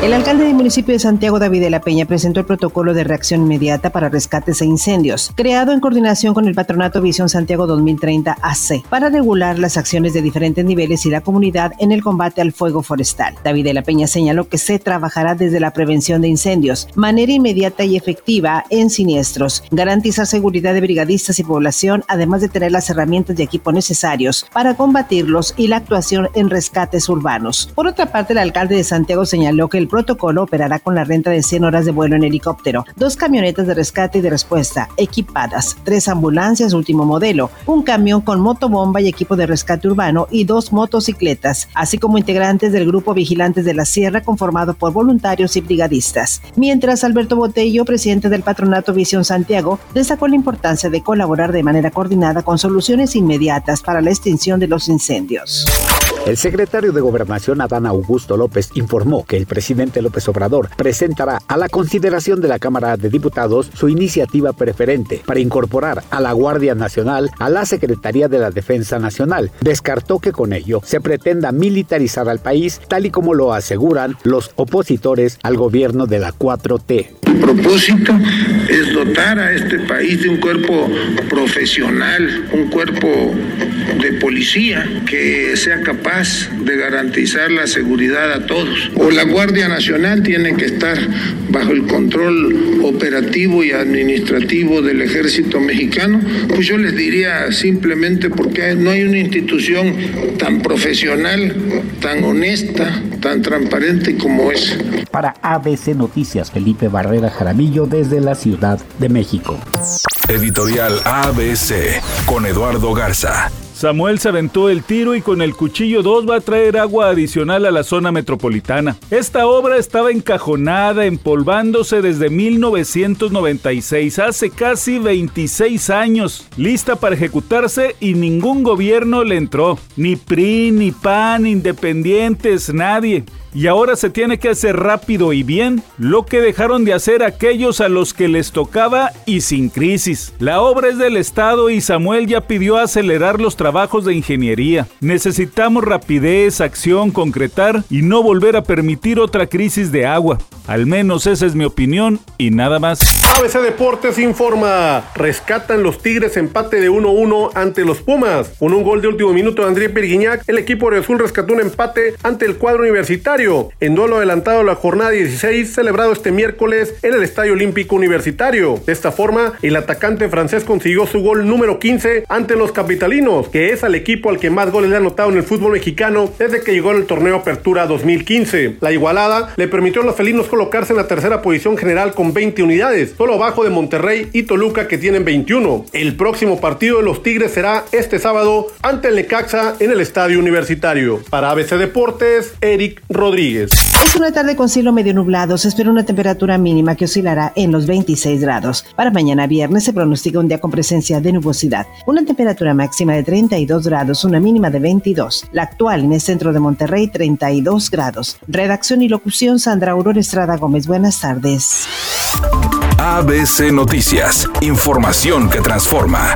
El alcalde del municipio de Santiago, David de la Peña, presentó el protocolo de reacción inmediata para rescates e incendios, creado en coordinación con el Patronato Visión Santiago 2030 AC, para regular las acciones de diferentes niveles y la comunidad en el combate al fuego forestal. David de la Peña señaló que se trabajará desde la prevención de incendios, manera inmediata y efectiva en siniestros, garantizar seguridad de brigadistas y población, además de tener las herramientas y equipo necesarios para combatirlos y la actuación en rescates urbanos. Por otra parte, el alcalde de Santiago señaló que el protocolo operará con la renta de 100 horas de vuelo en helicóptero, dos camionetas de rescate y de respuesta equipadas, tres ambulancias último modelo, un camión con motobomba y equipo de rescate urbano y dos motocicletas, así como integrantes del grupo Vigilantes de la Sierra conformado por voluntarios y brigadistas. Mientras Alberto Botello, presidente del Patronato Visión Santiago, destacó la importancia de colaborar de manera coordinada con soluciones inmediatas para la extinción de los incendios. El secretario de Gobernación Adán Augusto López informó que el presidente López Obrador presentará a la consideración de la Cámara de Diputados su iniciativa preferente para incorporar a la Guardia Nacional a la Secretaría de la Defensa Nacional. Descartó que con ello se pretenda militarizar al país, tal y como lo aseguran los opositores al gobierno de la 4T. El propósito es dotar a este país de un cuerpo profesional, un cuerpo policía que sea capaz de garantizar la seguridad a todos. O la Guardia Nacional tiene que estar bajo el control operativo y administrativo del ejército mexicano, pues yo les diría simplemente porque no hay una institución tan profesional, tan honesta, tan transparente como es. Para ABC Noticias, Felipe Barrera Jaramillo desde la Ciudad de México. Editorial ABC con Eduardo Garza. Samuel se aventó el tiro y con el cuchillo 2 va a traer agua adicional a la zona metropolitana. Esta obra estaba encajonada, empolvándose desde 1996, hace casi 26 años, lista para ejecutarse y ningún gobierno le entró. Ni PRI, ni PAN, independientes, nadie. Y ahora se tiene que hacer rápido y bien lo que dejaron de hacer aquellos a los que les tocaba y sin crisis. La obra es del Estado y Samuel ya pidió acelerar los trabajos de ingeniería. Necesitamos rapidez, acción, concretar y no volver a permitir otra crisis de agua. Al menos esa es mi opinión y nada más. ABC Deportes informa. Rescatan los Tigres empate de 1-1 ante los Pumas. Con un gol de último minuto de André Perguiñac, el equipo de Azul rescató un empate ante el cuadro universitario. En duelo adelantado a la jornada 16, celebrado este miércoles en el Estadio Olímpico Universitario. De esta forma, el atacante francés consiguió su gol número 15 ante los capitalinos, que es al equipo al que más goles le ha anotado en el fútbol mexicano desde que llegó en el torneo Apertura 2015. La igualada le permitió a los felinos colocarse en la tercera posición general con 20 unidades, solo abajo de Monterrey y Toluca que tienen 21. El próximo partido de los Tigres será este sábado ante el Necaxa en el Estadio Universitario. Para ABC Deportes, Eric Rodríguez. Es una tarde con cielo medio nublado. Se espera una temperatura mínima que oscilará en los 26 grados. Para mañana viernes se pronostica un día con presencia de nubosidad. Una temperatura máxima de 32 grados, una mínima de 22. La actual en el centro de Monterrey, 32 grados. Redacción y locución Sandra Aurora Gómez. Buenas tardes. ABC Noticias. Información que transforma.